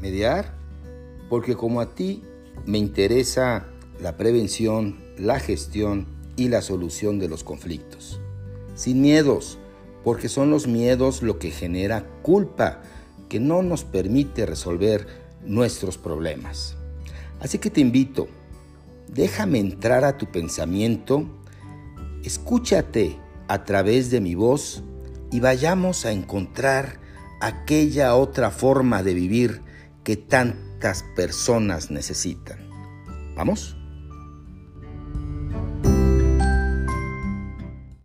mediar, porque como a ti me interesa la prevención, la gestión y la solución de los conflictos. Sin miedos, porque son los miedos lo que genera culpa, que no nos permite resolver nuestros problemas. Así que te invito, déjame entrar a tu pensamiento, escúchate a través de mi voz y vayamos a encontrar aquella otra forma de vivir que tantas personas necesitan. ¿Vamos?